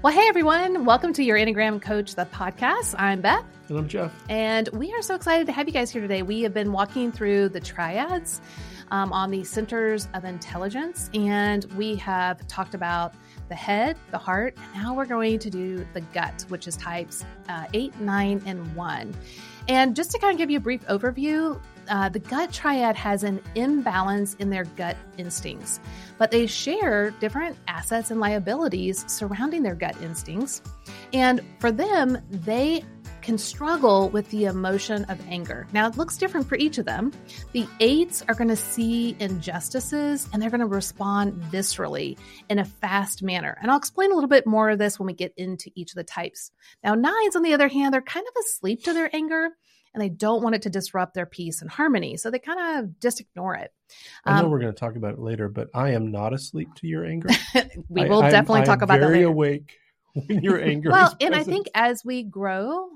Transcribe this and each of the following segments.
Well, hey everyone, welcome to your Enneagram Coach, the podcast. I'm Beth. And I'm Jeff. And we are so excited to have you guys here today. We have been walking through the triads um, on the centers of intelligence, and we have talked about the head, the heart, and now we're going to do the gut, which is types uh, 8, 9, and 1. And just to kind of give you a brief overview, uh, the gut triad has an imbalance in their gut instincts, but they share different assets and liabilities surrounding their gut instincts. And for them, they can struggle with the emotion of anger. Now, it looks different for each of them. The eights are going to see injustices and they're going to respond viscerally in a fast manner. And I'll explain a little bit more of this when we get into each of the types. Now, nines, on the other hand, they're kind of asleep to their anger and they don't want it to disrupt their peace and harmony. So they kind of just ignore it. I know um, we're going to talk about it later, but I am not asleep to your anger. we will I, definitely I'm, talk about that. Very awake when your anger. well, and I think as we grow,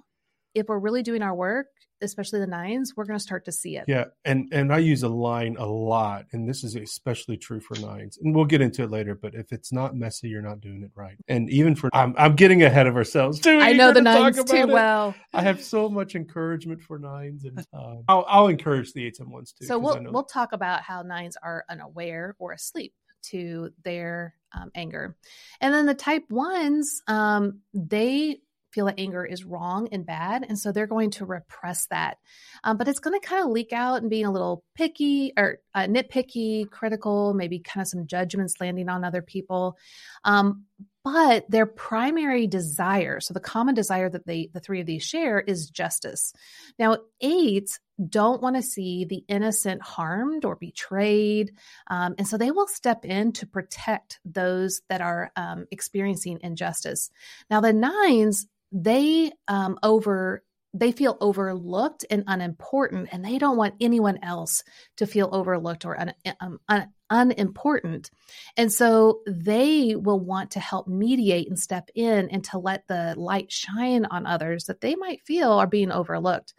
if we're really doing our work, especially the nines, we're going to start to see it. Yeah, and and I use a line a lot, and this is especially true for nines. And we'll get into it later. But if it's not messy, you're not doing it right. And even for I'm I'm getting ahead of ourselves too. I know the nines too it. well. I have so much encouragement for nines, and um, I'll, I'll encourage the eights and ones too. So we'll we'll talk about how nines are unaware or asleep to their um, anger, and then the type ones, um, they feel that anger is wrong and bad. And so they're going to repress that. Um, but it's going to kind of leak out and being a little picky or uh, nitpicky, critical, maybe kind of some judgments landing on other people. Um, but their primary desire, so the common desire that they, the three of these share is justice. Now, eights don't want to see the innocent harmed or betrayed. Um, and so they will step in to protect those that are um, experiencing injustice. Now, the nines, they um, over they feel overlooked and unimportant and they don't want anyone else to feel overlooked or un, um, un, unimportant. And so they will want to help mediate and step in and to let the light shine on others that they might feel are being overlooked.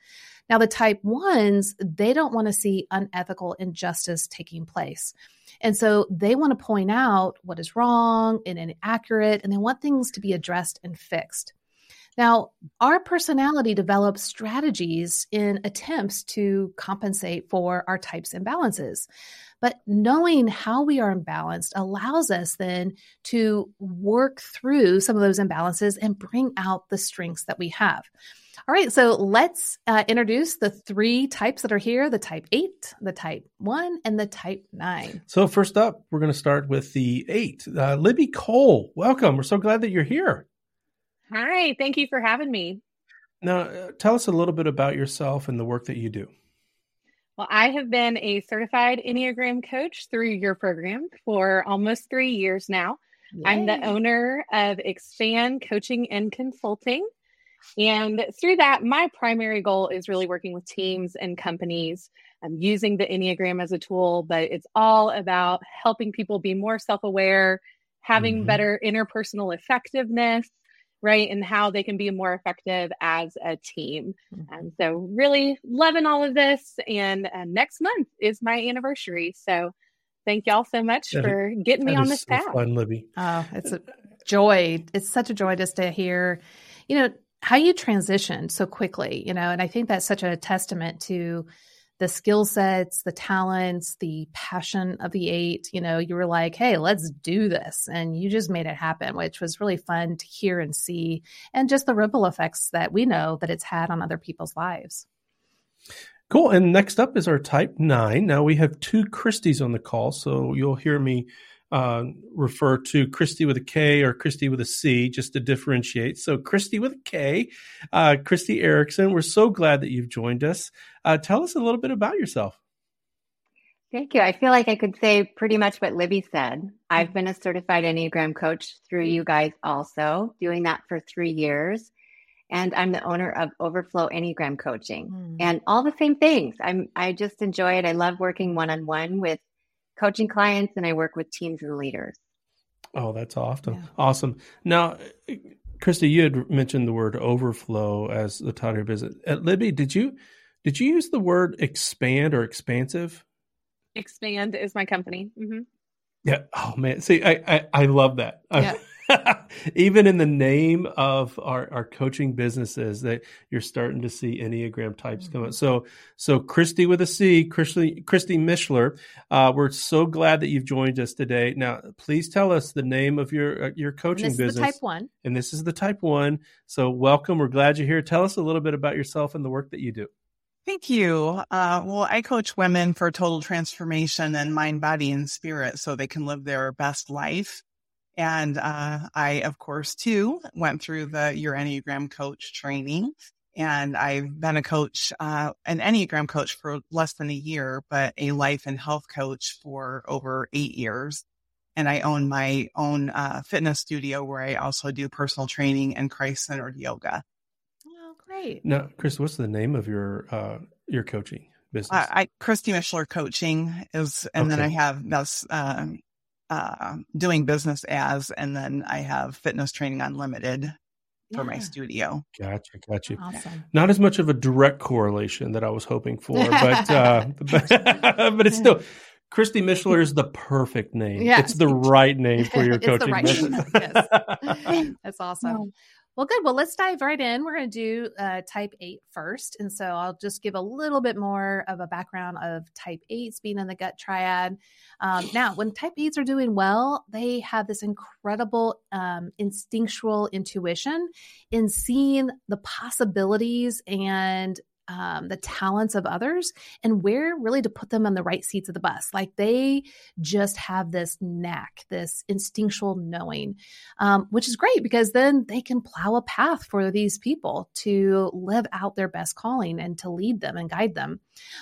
Now the type ones they don't want to see unethical injustice taking place. And so they want to point out what is wrong and inaccurate and they want things to be addressed and fixed now, our personality develops strategies in attempts to compensate for our types imbalances. But knowing how we are imbalanced allows us then to work through some of those imbalances and bring out the strengths that we have. All right, so let's uh, introduce the three types that are here the type 8, the type 1, and the type 9. So, first up, we're going to start with the 8. Uh, Libby Cole, welcome. We're so glad that you're here. Hi, thank you for having me. Now, uh, tell us a little bit about yourself and the work that you do. Well, I have been a certified Enneagram coach through your program for almost three years now. Yay. I'm the owner of Expand Coaching and Consulting. And through that, my primary goal is really working with teams and companies. I'm using the Enneagram as a tool, but it's all about helping people be more self aware, having mm-hmm. better interpersonal effectiveness, right? And how they can be more effective as a team. Mm-hmm. And so, really loving all of this. And uh, next month is my anniversary. So, thank y'all so much that for getting me on this so path. Fun, Libby. Oh, it's a joy. It's such a joy just to hear, you know, how you transitioned so quickly, you know, and I think that's such a testament to the skill sets, the talents, the passion of the eight. You know, you were like, hey, let's do this. And you just made it happen, which was really fun to hear and see. And just the ripple effects that we know that it's had on other people's lives. Cool. And next up is our type nine. Now we have two Christies on the call. So you'll hear me uh, refer to Christy with a K or Christy with a C just to differentiate. So, Christy with a K, uh, Kristi Erickson, we're so glad that you've joined us. Uh, tell us a little bit about yourself. Thank you. I feel like I could say pretty much what Libby said. I've been a certified Enneagram coach through you guys also, doing that for three years. And I'm the owner of Overflow Enneagram Coaching mm. and all the same things. I'm I just enjoy it. I love working one on one with coaching clients and I work with teams and leaders. Oh, that's awesome. Yeah. Awesome. Now, Christy, you had mentioned the word overflow as the title of your business. At Libby, did you did you use the word expand or expansive? Expand is my company. Mm-hmm. Yeah. Oh man. See, I I, I love that. Yeah. even in the name of our, our coaching businesses that you're starting to see enneagram types come up so so christy with a c christy christy mishler uh, we're so glad that you've joined us today. Now please tell us the name of your uh, your coaching business. this business is the type one. And this is the type one. So welcome. We're glad you're here. Tell us a little bit about yourself and the work that you do. Thank you. Uh, well, I coach women for total transformation and mind, body, and spirit so they can live their best life. And uh, I, of course, too, went through the Your Enneagram Coach training. And I've been a coach, uh, an Enneagram coach for less than a year, but a life and health coach for over eight years. And I own my own uh, fitness studio where I also do personal training and Christ centered yoga. Oh, Great. Now, Chris, what's the name of your uh, your coaching business? Uh, I Christy Mishler Coaching is, and okay. then I have that's uh, uh, doing business as, and then I have Fitness Training Unlimited yeah. for my studio. Gotcha, gotcha. Awesome. Not as much of a direct correlation that I was hoping for, but uh, but, but it's still. Christy Mishler is the perfect name. Yeah. It's the right name for your coaching right business. yes. That's awesome. Well, good. Well, let's dive right in. We're going to do uh, type 8 first. And so I'll just give a little bit more of a background of type 8s being in the gut triad. Um, now, when type 8s are doing well, they have this incredible um, instinctual intuition in seeing the possibilities and um, the talents of others and where really to put them on the right seats of the bus. Like they just have this knack, this instinctual knowing, um, which is great because then they can plow a path for these people to live out their best calling and to lead them and guide them.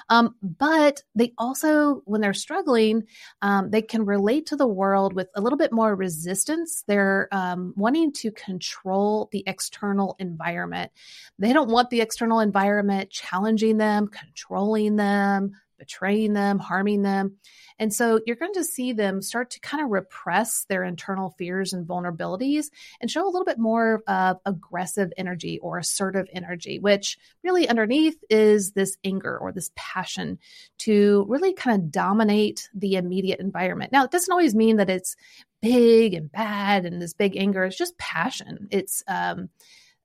Um, but they also, when they're struggling, um, they can relate to the world with a little bit more resistance. They're um, wanting to control the external environment. They don't want the external environment challenging them, controlling them, betraying them, harming them. And so you're going to see them start to kind of repress their internal fears and vulnerabilities and show a little bit more of aggressive energy or assertive energy, which really underneath is this anger or this passion to really kind of dominate the immediate environment. Now, it doesn't always mean that it's big and bad and this big anger. It's just passion. It's, um,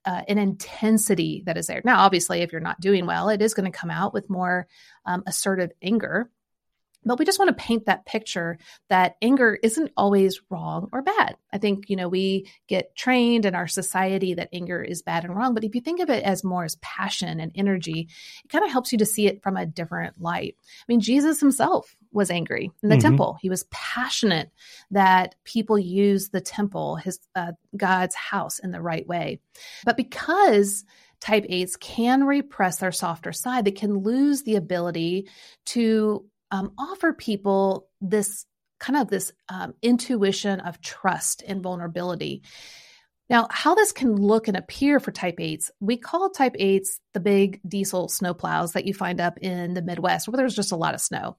uh, an intensity that is there. Now, obviously, if you're not doing well, it is going to come out with more um, assertive anger. But we just want to paint that picture that anger isn't always wrong or bad. I think, you know, we get trained in our society that anger is bad and wrong. But if you think of it as more as passion and energy, it kind of helps you to see it from a different light. I mean, Jesus himself was angry in the mm-hmm. temple. He was passionate that people use the temple, his uh, God's house, in the right way. But because type 8s can repress their softer side, they can lose the ability to um, offer people this kind of this um, intuition of trust and vulnerability. Now, how this can look and appear for type 8s, we call type 8s the big diesel snowplows that you find up in the Midwest where there's just a lot of snow.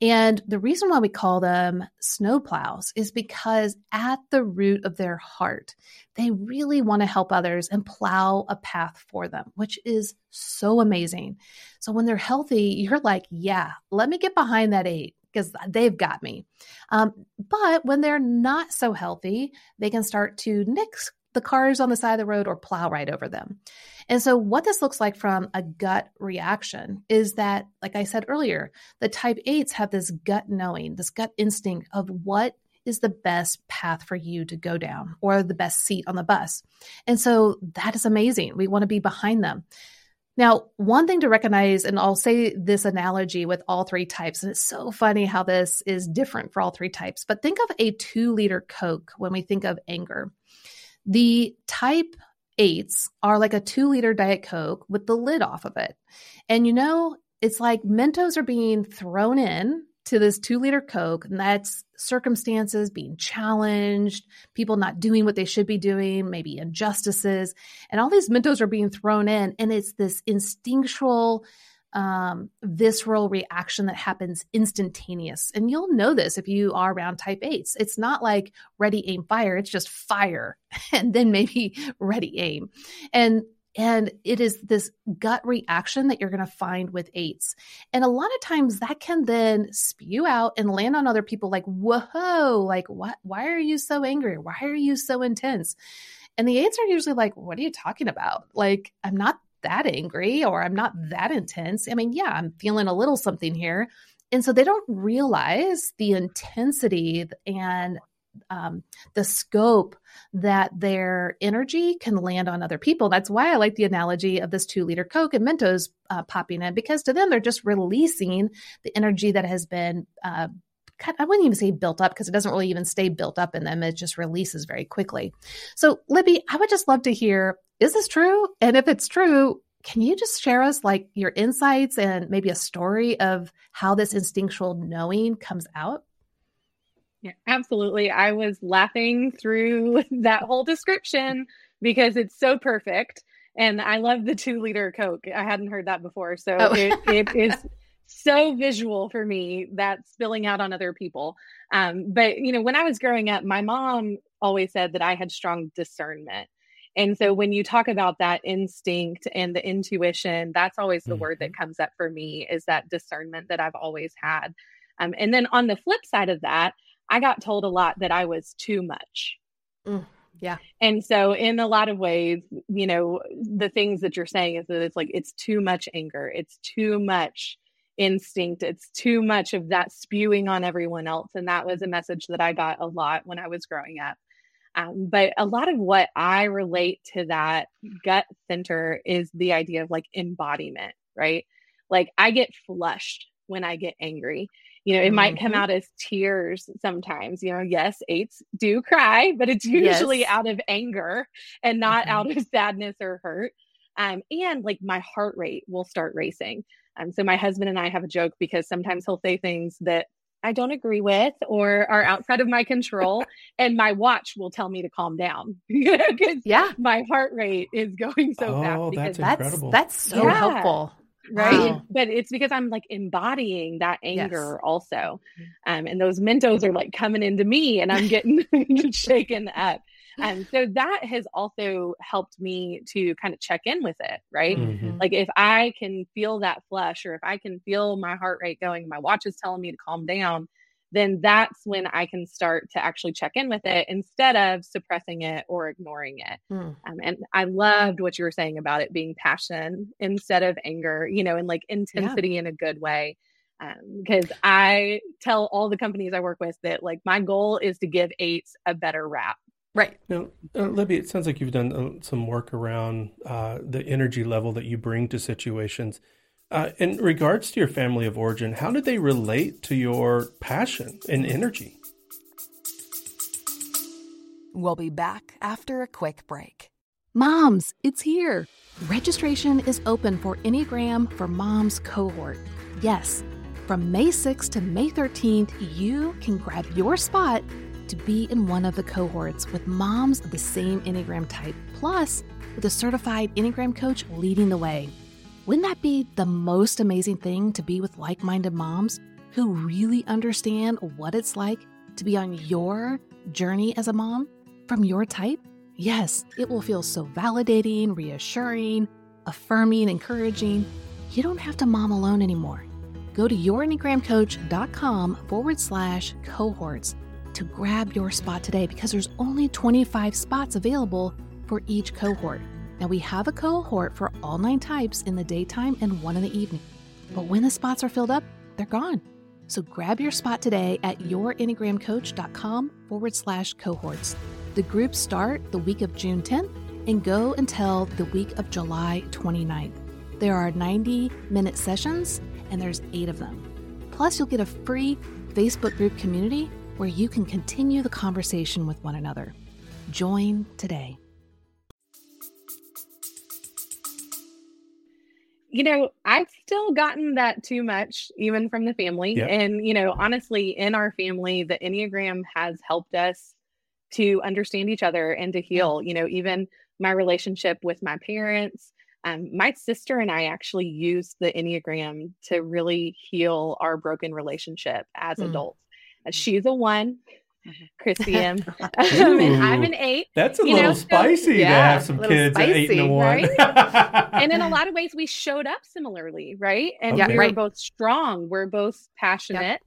And the reason why we call them snowplows is because at the root of their heart, they really want to help others and plow a path for them, which is so amazing. So when they're healthy, you're like, yeah, let me get behind that eight because they've got me. Um, but when they're not so healthy, they can start to nix the cars on the side of the road or plow right over them. And so, what this looks like from a gut reaction is that, like I said earlier, the type 8s have this gut knowing, this gut instinct of what is the best path for you to go down or the best seat on the bus. And so, that is amazing. We want to be behind them. Now, one thing to recognize, and I'll say this analogy with all three types, and it's so funny how this is different for all three types, but think of a two liter Coke when we think of anger. The type eights are like a two liter Diet Coke with the lid off of it. And you know, it's like Mentos are being thrown in to this two liter Coke, and that's circumstances being challenged, people not doing what they should be doing, maybe injustices, and all these Mentos are being thrown in. And it's this instinctual um, visceral reaction that happens instantaneous. And you'll know this if you are around type 8s. It's not like ready, aim, fire. It's just fire and then maybe ready, aim. And And it is this gut reaction that you're going to find with eights. And a lot of times that can then spew out and land on other people like, whoa, like, what? Why are you so angry? Why are you so intense? And the eights are usually like, what are you talking about? Like, I'm not that angry or I'm not that intense. I mean, yeah, I'm feeling a little something here. And so they don't realize the intensity and um, the scope that their energy can land on other people. That's why I like the analogy of this two liter Coke and Mentos uh, popping in, because to them, they're just releasing the energy that has been. Uh, I wouldn't even say built up because it doesn't really even stay built up in them. It just releases very quickly. So, Libby, I would just love to hear is this true? And if it's true, can you just share us like your insights and maybe a story of how this instinctual knowing comes out? Yeah, absolutely. I was laughing through that whole description because it's so perfect. And I love the two liter Coke. I hadn't heard that before. So oh. it, it is so visual for me that spilling out on other people. Um, but, you know, when I was growing up, my mom always said that I had strong discernment. And so when you talk about that instinct and the intuition, that's always the mm-hmm. word that mm-hmm. comes up for me is that discernment that I've always had. Um, and then on the flip side of that, I got told a lot that I was too much. Mm, yeah. And so, in a lot of ways, you know, the things that you're saying is that it's like it's too much anger, it's too much instinct, it's too much of that spewing on everyone else. And that was a message that I got a lot when I was growing up. Um, but a lot of what I relate to that gut center is the idea of like embodiment, right? Like I get flushed when I get angry you know it mm-hmm. might come mm-hmm. out as tears sometimes you know yes eights do cry but it's usually yes. out of anger and not mm-hmm. out of sadness or hurt um, and like my heart rate will start racing um, so my husband and i have a joke because sometimes he'll say things that I don't agree with or are outside of my control. and my watch will tell me to calm down. yeah. My heart rate is going so oh, fast. Because that's incredible. That's, that's so yeah. helpful right wow. but it's because i'm like embodying that anger yes. also um, and those mentos are like coming into me and i'm getting shaken up and so that has also helped me to kind of check in with it right mm-hmm. like if i can feel that flush or if i can feel my heart rate going my watch is telling me to calm down then that's when I can start to actually check in with it instead of suppressing it or ignoring it. Mm. Um, and I loved what you were saying about it being passion instead of anger, you know, and like intensity yeah. in a good way. Because um, I tell all the companies I work with that like my goal is to give eights a better rap. Right. Now, uh, Libby, it sounds like you've done uh, some work around uh, the energy level that you bring to situations. Uh, in regards to your family of origin, how did they relate to your passion and energy? We'll be back after a quick break. Moms, it's here. Registration is open for Enneagram for Moms cohort. Yes, from May 6th to May 13th, you can grab your spot to be in one of the cohorts with moms of the same Enneagram type, plus with a certified Enneagram coach leading the way. Wouldn't that be the most amazing thing to be with like minded moms who really understand what it's like to be on your journey as a mom from your type? Yes, it will feel so validating, reassuring, affirming, encouraging. You don't have to mom alone anymore. Go to yourenneagramcoach.com forward slash cohorts to grab your spot today because there's only 25 spots available for each cohort. Now, we have a cohort for all nine types in the daytime and one in the evening. But when the spots are filled up, they're gone. So grab your spot today at yourenneagramcoach.com forward slash cohorts. The groups start the week of June 10th and go until the week of July 29th. There are 90 minute sessions and there's eight of them. Plus, you'll get a free Facebook group community where you can continue the conversation with one another. Join today. you know, I've still gotten that too much, even from the family. Yeah. And, you know, honestly, in our family, the Enneagram has helped us to understand each other and to heal. You know, even my relationship with my parents. Um, my sister and I actually used the Enneagram to really heal our broken relationship as mm. adults. Uh, she's a one, Christy am. um, and I'm an eight. That's a You little know, so- spicy to Yeah, have some a little kids at eight and a spicy, one. And in a lot of ways, we showed up similarly, right? And Yeah, we right. were both strong. We're both passionate.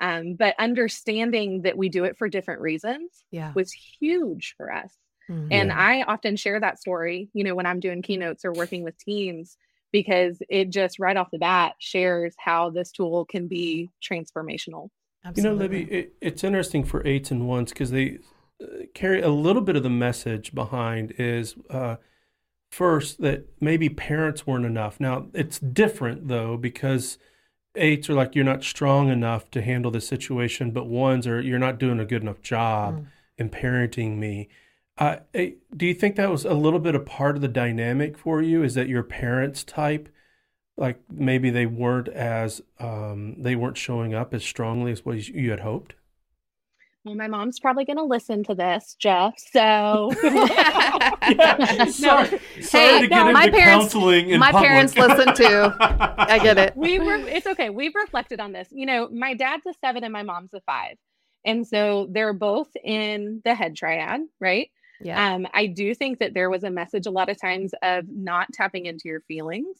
Um, but understanding that we do it for different reasons Yeah. was huge for us. Mhm. And Yeah. I often share that story, you know, when I'm doing keynotes or working with teams, because it just right off the bat shares how this tool can be transformational. You know, Absolutely. Libby, it, it's interesting for eights and ones because they uh, carry a little bit of the message behind is uh, first that maybe parents weren't enough. Now, it's different though because eights are like, you're not strong enough to handle the situation, but ones are, you're not doing a good enough job Mm. in parenting me. Uh, eh, do you think that was a little bit a part of the dynamic for you? Is that your parents' type? Like maybe they weren't as um, they weren't showing up as strongly as what you had hoped. Well, my mom's probably going to listen to this, Jeff. So, Yeah, sorry, sorry Hey, to get no, into my parents- counseling in my public. parents listen too. I get it. we were it's okay we've reflected on this you know my dad's a seven and my mom's a five and so they're both in the head triad right Yeah. um i do think that there was a message a lot of times of not tapping into your feelings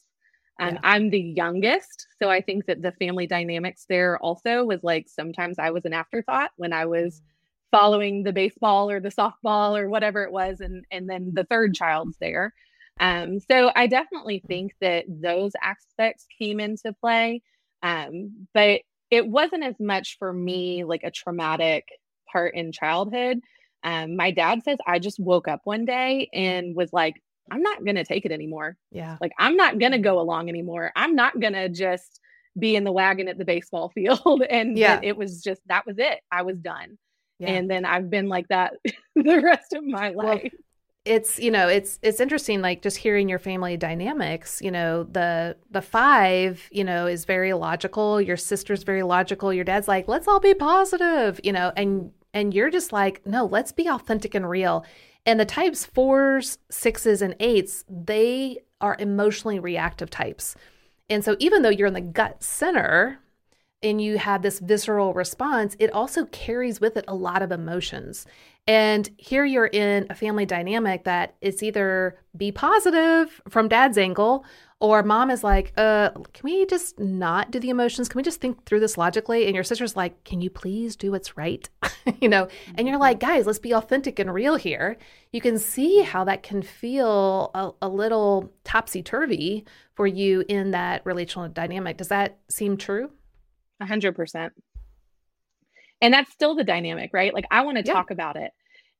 um, Yeah. i'm the youngest so i think that the family dynamics there also was like sometimes i was an afterthought when i was following the baseball or the softball or whatever it was and and then the third child's there um, so I definitely think that those aspects came into play. Um, but it wasn't as much for me like a traumatic part in childhood. Um, my dad says I just woke up one day and was like, I'm not going to take it anymore. yeah. Like, I'm not going to go along anymore. I'm not going to just be in the wagon at the baseball field. and Yeah. that it was just, that was it. I was done. Yeah. And then I've been like that the rest of my Well, life. it's you know it's it's interesting like just hearing your family dynamics you know the the five you know is very logical your sister's very logical your dad's like let's all be positive you know and and you're just like no let's be authentic and real and the types fours sixes and eights they are emotionally reactive types and so even though you're in the gut center and you have this visceral response, it also carries with it a lot of emotions. And here you're in a family dynamic that it's either be positive from dad's angle, or mom is like, uh, can we just not do the emotions? Can we just think through this logically? And your sister's like, can you please do what's right? you know, and you're like, guys, let's be authentic and real here. You can see how that can feel a, a little topsy turvy for you in that relational dynamic. Does that seem true? A hundred percent. And that's still the dynamic, right? Like I want to Yeah. talk about it.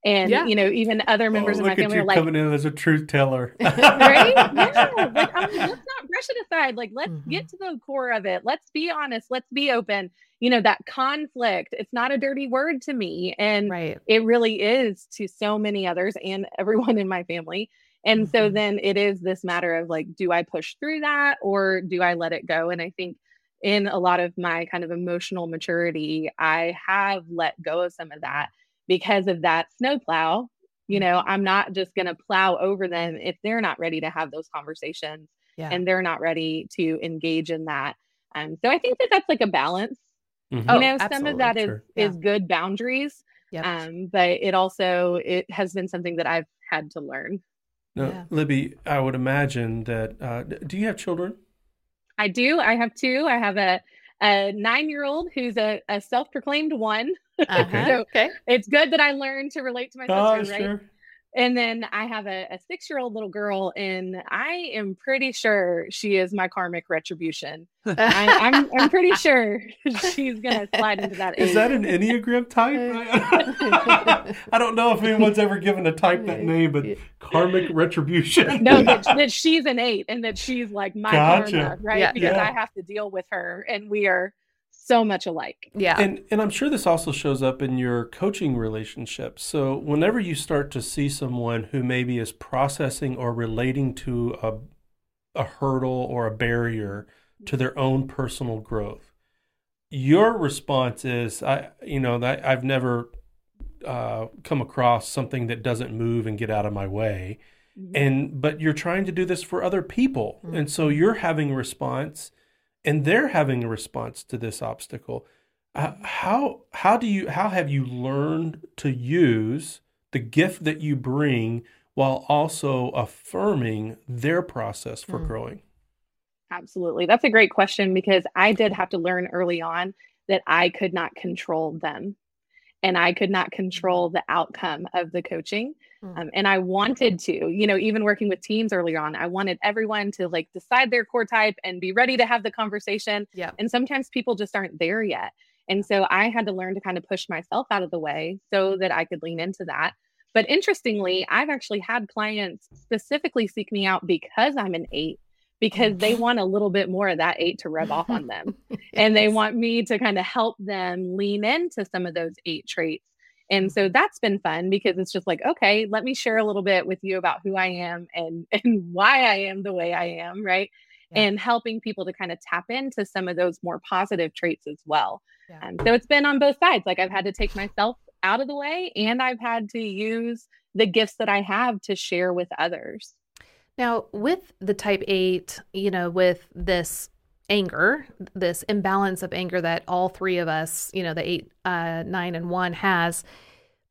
And Yeah. you know, even other members oh, of my look at family you are like, coming in as a truth teller. right? Yeah. Like, I'm like, let's not brush it aside. Like, let's Mhm. get to the core of it. Let's be honest. Let's be open. You know, that conflict, it's not a dirty word to me. And Right. it really is to so many others and everyone in my family. And so Mhm. then it is this matter of like, do I push through that or do I let it go? And I think in a lot of my kind of emotional maturity, I have let go of some of that because of that snowplow. You know, I'm not just going to plow over them if they're not ready to have those conversations Yeah. and they're not ready to engage in that. Um, so I think that that's like a balance. Mhm. Oh, you know, some of that is sure. is good boundaries, Yep. um, but it also it has been something that I've had to learn. Now, Yeah. Libby, I would imagine that. Uh, do you have children? I do. I have two. I have a a nine year old who's a, a self proclaimed one. Uh-huh. So okay. it's good that I learned to relate to my Oh, sister, right? sure. And then I have a, a six year old little girl, and I am pretty sure she is my karmic retribution. I, I'm I'm pretty sure she's gonna slide into that. Is age. that an Enneagram type? I don't know if anyone's ever given a type that name, but karmic retribution. no that, that she's an eight and that she's like my Gotcha. karma, right? Yeah. because Yeah. I have to deal with her, and we are so much alike. Yeah. And and I'm sure this also shows up in your coaching relationships. So whenever you start to see someone who maybe is processing or relating to a a hurdle or a barrier to their own personal growth, your response is, I you know that I've never uh, come across something that doesn't move and get out of my way, and but you're trying to do this for other people, and so you're having a response, and they're having a response to this obstacle. uh, how how do you how have you learned to use the gift that you bring while also affirming their process for mm. growing? Absolutely. That's a great question because I did have to learn early on that I could not control them and I could not control the outcome of the coaching. Mm. Um, and I wanted to, you know, even working with teams earlier on, I wanted everyone to like decide their core type and be ready to have the conversation. Yeah. And sometimes people just aren't there yet. And so I had to learn to kind of push myself out of the way so that I could lean into that. But interestingly, I've actually had clients specifically seek me out because I'm an eight because they want a little bit more of that eight to rub off on them. yes. And they want me to kind of help them lean into some of those eight traits. And so that's been fun because it's just like, okay, let me share a little bit with you about who I am and and why I am the way I am, right? Yeah. And helping people to kind of tap into some of those more positive traits as well. Yeah. Um, so it's been on both sides. Like I've had to take myself out of the way and I've had to use the gifts that I have to share with others. Now, with the type 8, you know, with this anger, this imbalance of anger that all three of us, you know, the 8, uh, 9 and 1 has,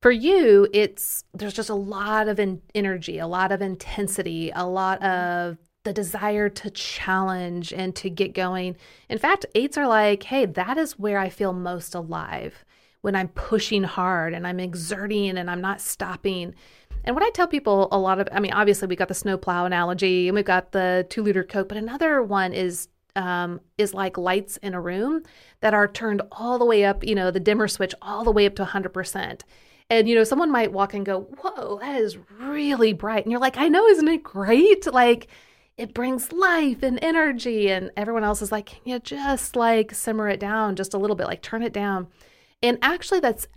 for you, it's there's just a lot of in- energy, a lot of intensity, a lot of the desire to challenge and to get going. In fact, eights are like, hey, that is where I feel most alive when I'm pushing hard and I'm exerting and I'm not stopping. And what I tell people a lot of, I mean, obviously we got the snowplow analogy and we've got the two liter Coke, but another one is um, is like lights in a room that are turned all the way up, you know, the dimmer switch all the way up to 100%. And, you know, someone might walk and go, Whoa, that is really bright. And you're like, I know, isn't it great? Like, it brings life and energy. And everyone else is like, Can you just like simmer it down just a little bit, like turn it down? And actually, that's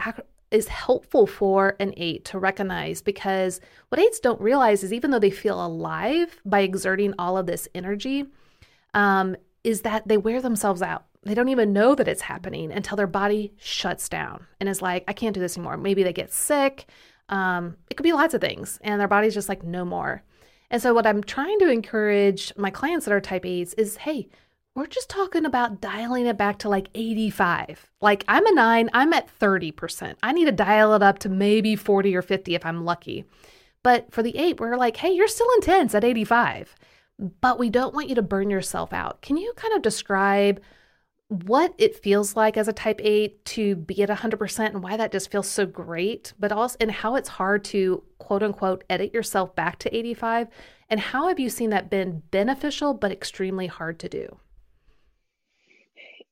is helpful for an eight to recognize because what eights don't realize is even though they feel alive by exerting all of this energy, um, is that they wear themselves out. They don't even know that it's happening until their body shuts down and is like, I can't do this anymore. Maybe they get sick. Um, it could be lots of things. And their body's just like, no more. And so, what I'm trying to encourage my clients that are type 8s is hey, we're just talking about dialing it back to like 85. Like I'm a nine, I'm at 30%. I need to dial it up to maybe 40 or 50 if I'm lucky. But for the eight, we're like, hey, you're still intense at 85, but we don't want you to burn yourself out. Can you kind of describe what it feels like as a type 8 to be at 100% and why that just feels so great, but also and how it's hard to quote unquote edit yourself back to 85 and how have you seen that been beneficial but extremely hard to do?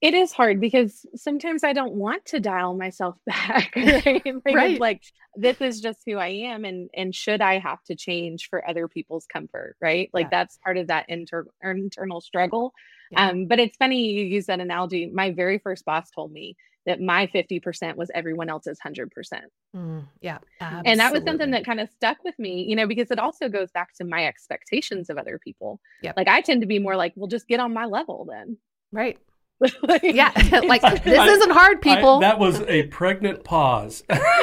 It is hard because sometimes I don't want to dial myself back. Right. like, right. like this is just who I am and and should I have to change for other people's comfort, right? Like yeah. that's part of that inter- internal struggle. Yeah. Um, but it's funny you use that analogy. My very first boss told me that my 50% was everyone else's 100%. Mm, yeah. Absolutely. And that was something that kind of stuck with me, you know, because it also goes back to my expectations of other people. Yeah. Like I tend to be more like, well, just get on my level then. Right. Yeah, like this I, isn't hard, people. I, that was a pregnant pause. like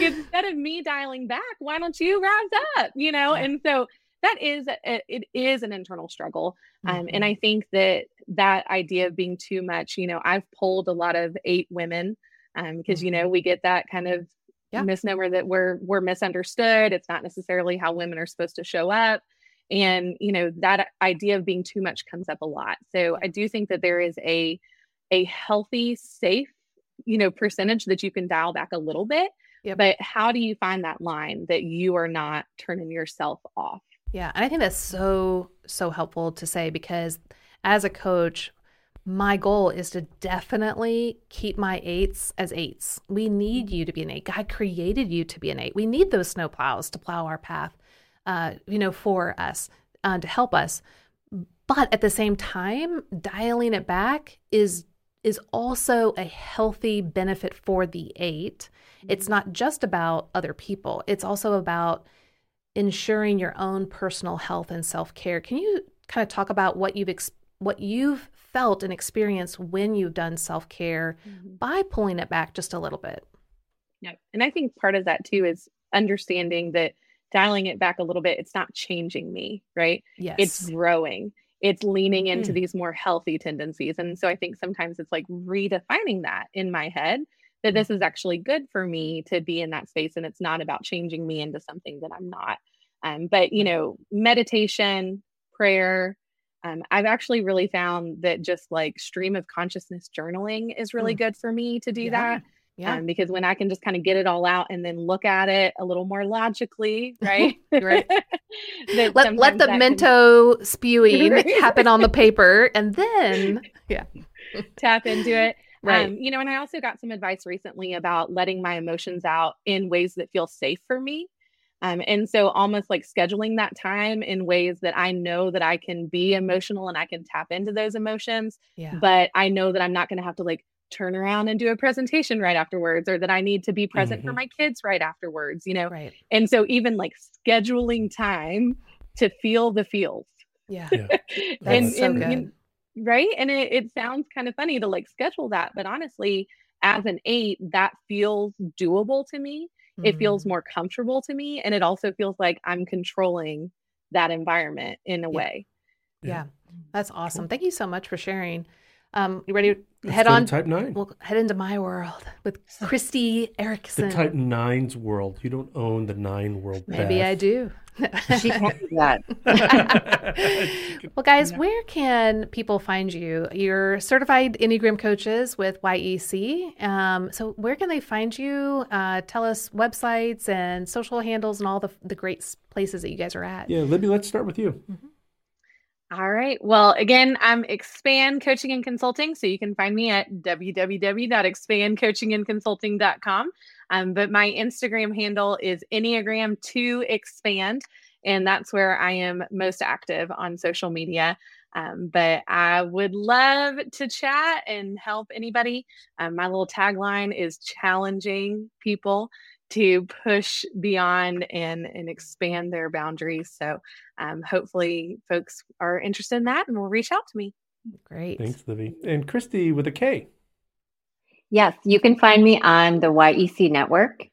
instead of me dialing back, why don't you rise up? You know, and so that is a, it is an internal struggle, um, mm-hmm. and I think that that idea of being too much. You know, I've pulled a lot of eight women um, because mm-hmm. you know mm-hmm. we get that kind of yeah. misnomer that we're we're misunderstood. It's not necessarily how women are supposed to show up and you know that idea of being too much comes up a lot so i do think that there is a a healthy safe you know percentage that you can dial back a little bit yep. but how do you find that line that you are not turning yourself off yeah and i think that's so so helpful to say because as a coach my goal is to definitely keep my eights as eights. We need mm-hmm. you to be an eight. God created you to be an eight. We need those snowplows to plow our path uh, you know, for us uh, to help us. But at the same time, dialing it back is is also a healthy benefit for the 8 It's not just about other people. It's also about ensuring your own personal health and self care. Can you kind of talk about what you've ex- what you've felt and experienced when you've done self care mm-hmm. by pulling it back just a little bit? Yeah, and I think part of that too is understanding that dialing it back a little bit, it's not changing me, right? Yes. It's growing. it's leaning into mm. these more healthy tendencies. And so I think sometimes it's like redefining that in my head that this is actually good for me to be in that space and it's not about changing me into something that I'm not. Um, but, you know, meditation, prayer, um, I've actually really found that just like stream of consciousness journaling is really mm. good for me to do yeah. that. Yeah. Um, because when I can just kind of get it all out and then look at it a little more logically, right? right. let let the Mento can... spewing happen on the paper and then, yeah, tap into it. Right. Um, you know, and I also got some advice recently about letting my emotions out in ways that feel safe for me. Um, and so almost like scheduling that time in ways that I know that I can be emotional and I can tap into those emotions. Yeah. But I know that I'm not going to have to like turn around and do a presentation right afterwards or that I need to be present mm-hmm. for my kids right afterwards, you know? Right. And so even like scheduling time to feel the feels. Yeah. yeah. and, so and, and, right. And it, it sounds kind of funny to like schedule that, but honestly, as an eight, that feels doable to me. Mm-hmm. It feels mm. more comfortable to me. And it also feels like I'm controlling that environment in a yeah. way. Yeah. yeah. That's awesome. Thank you so much for sharing. Um, you ready to head on? Type nine. We'll head into my world with Kristi Erickson. The Type Nine's world. You don't own the Nine world. Maybe path. I do. she can do that. well, guys, where can people find you? You're certified Enneagram coaches with YEC. Um, so, where can they find you? Uh, tell us websites and social handles and all the the great places that you guys are at. Yeah, Libby, let's start with you. Mm-hmm. All right. Well, again, I'm Expand Coaching and Consulting. So you can find me at www.expandcoachingandconsulting.com. Um, but my Instagram handle is Enneagram2Expand. And that's where I am most active on social media. Um, but I would love to chat and help anybody. Um, my little tagline is challenging people to push beyond and and expand their boundaries. So um, hopefully folks are interested in that and will reach out to me. Great. Thanks, Libby. And Christy with a K. Yes, you can find me on the YEC network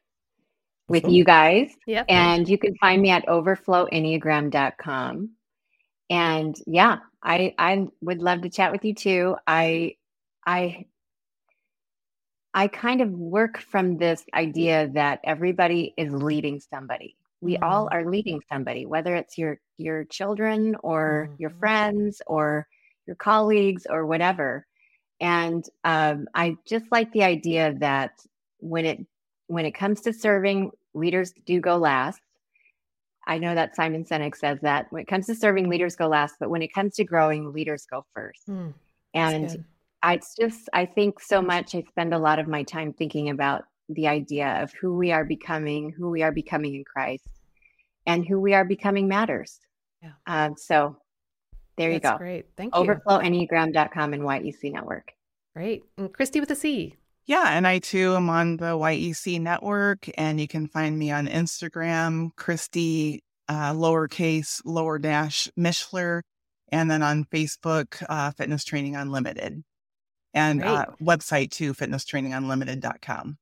with you guys. Yep. And you can find me at overflowenneagram.com. And yeah, I I would love to chat with you too. I I I kind of work from this idea that everybody is leading somebody. We mm-hmm. all are leading somebody, whether it's your your children or mm-hmm. your friends or your colleagues or whatever. And um, I just like the idea that when it when it comes to serving, leaders do go last. I know that Simon Sinek says that when it comes to serving, leaders go last, but when it comes to growing, leaders go first. Mm, and I, it's just, I think so much. I spend a lot of my time thinking about the idea of who we are becoming, who we are becoming in Christ, and who we are becoming matters. Yeah. Um, so there That's you go. Great. Thank you. Overflowenneagram.com and YEC Network. Great. And Christy with a C. Yeah, and I too am on the YEC network, and you can find me on Instagram, Christy uh, lowercase lower dash Mishler, and then on Facebook, uh, Fitness Training Unlimited and uh, website too, fitnesstrainingunlimited.com.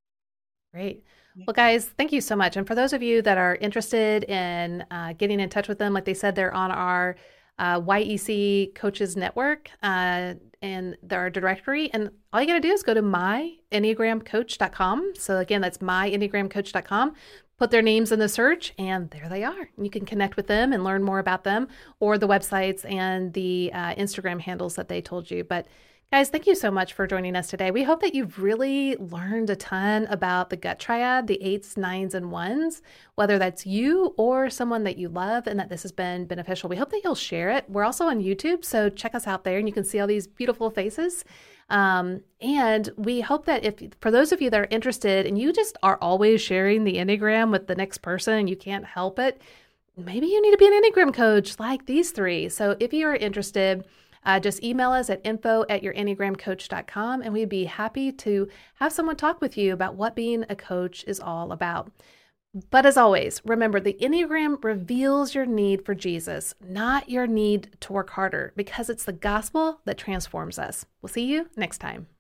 Great. Well, guys, thank you so much. And for those of you that are interested in uh, getting in touch with them, like they said, they're on our uh, YEC Coaches Network uh, and their directory. And all you got to do is go to myenneagramcoach.com. So, again, that's myenneagramcoach.com. Put their names in the search, and there they are. You can connect with them and learn more about them or the websites and the uh, Instagram handles that they told you. But Guys, thank you so much for joining us today. We hope that you've really learned a ton about the gut triad, the eights, nines, and ones, whether that's you or someone that you love, and that this has been beneficial. We hope that you'll share it. We're also on YouTube, so check us out there and you can see all these beautiful faces. Um, and we hope that if, for those of you that are interested and you just are always sharing the Enneagram with the next person and you can't help it, maybe you need to be an Enneagram coach like these three. So if you are interested, uh, just email us at info at yourenneagramcoach.com and we'd be happy to have someone talk with you about what being a coach is all about. But as always, remember the Enneagram reveals your need for Jesus, not your need to work harder, because it's the gospel that transforms us. We'll see you next time.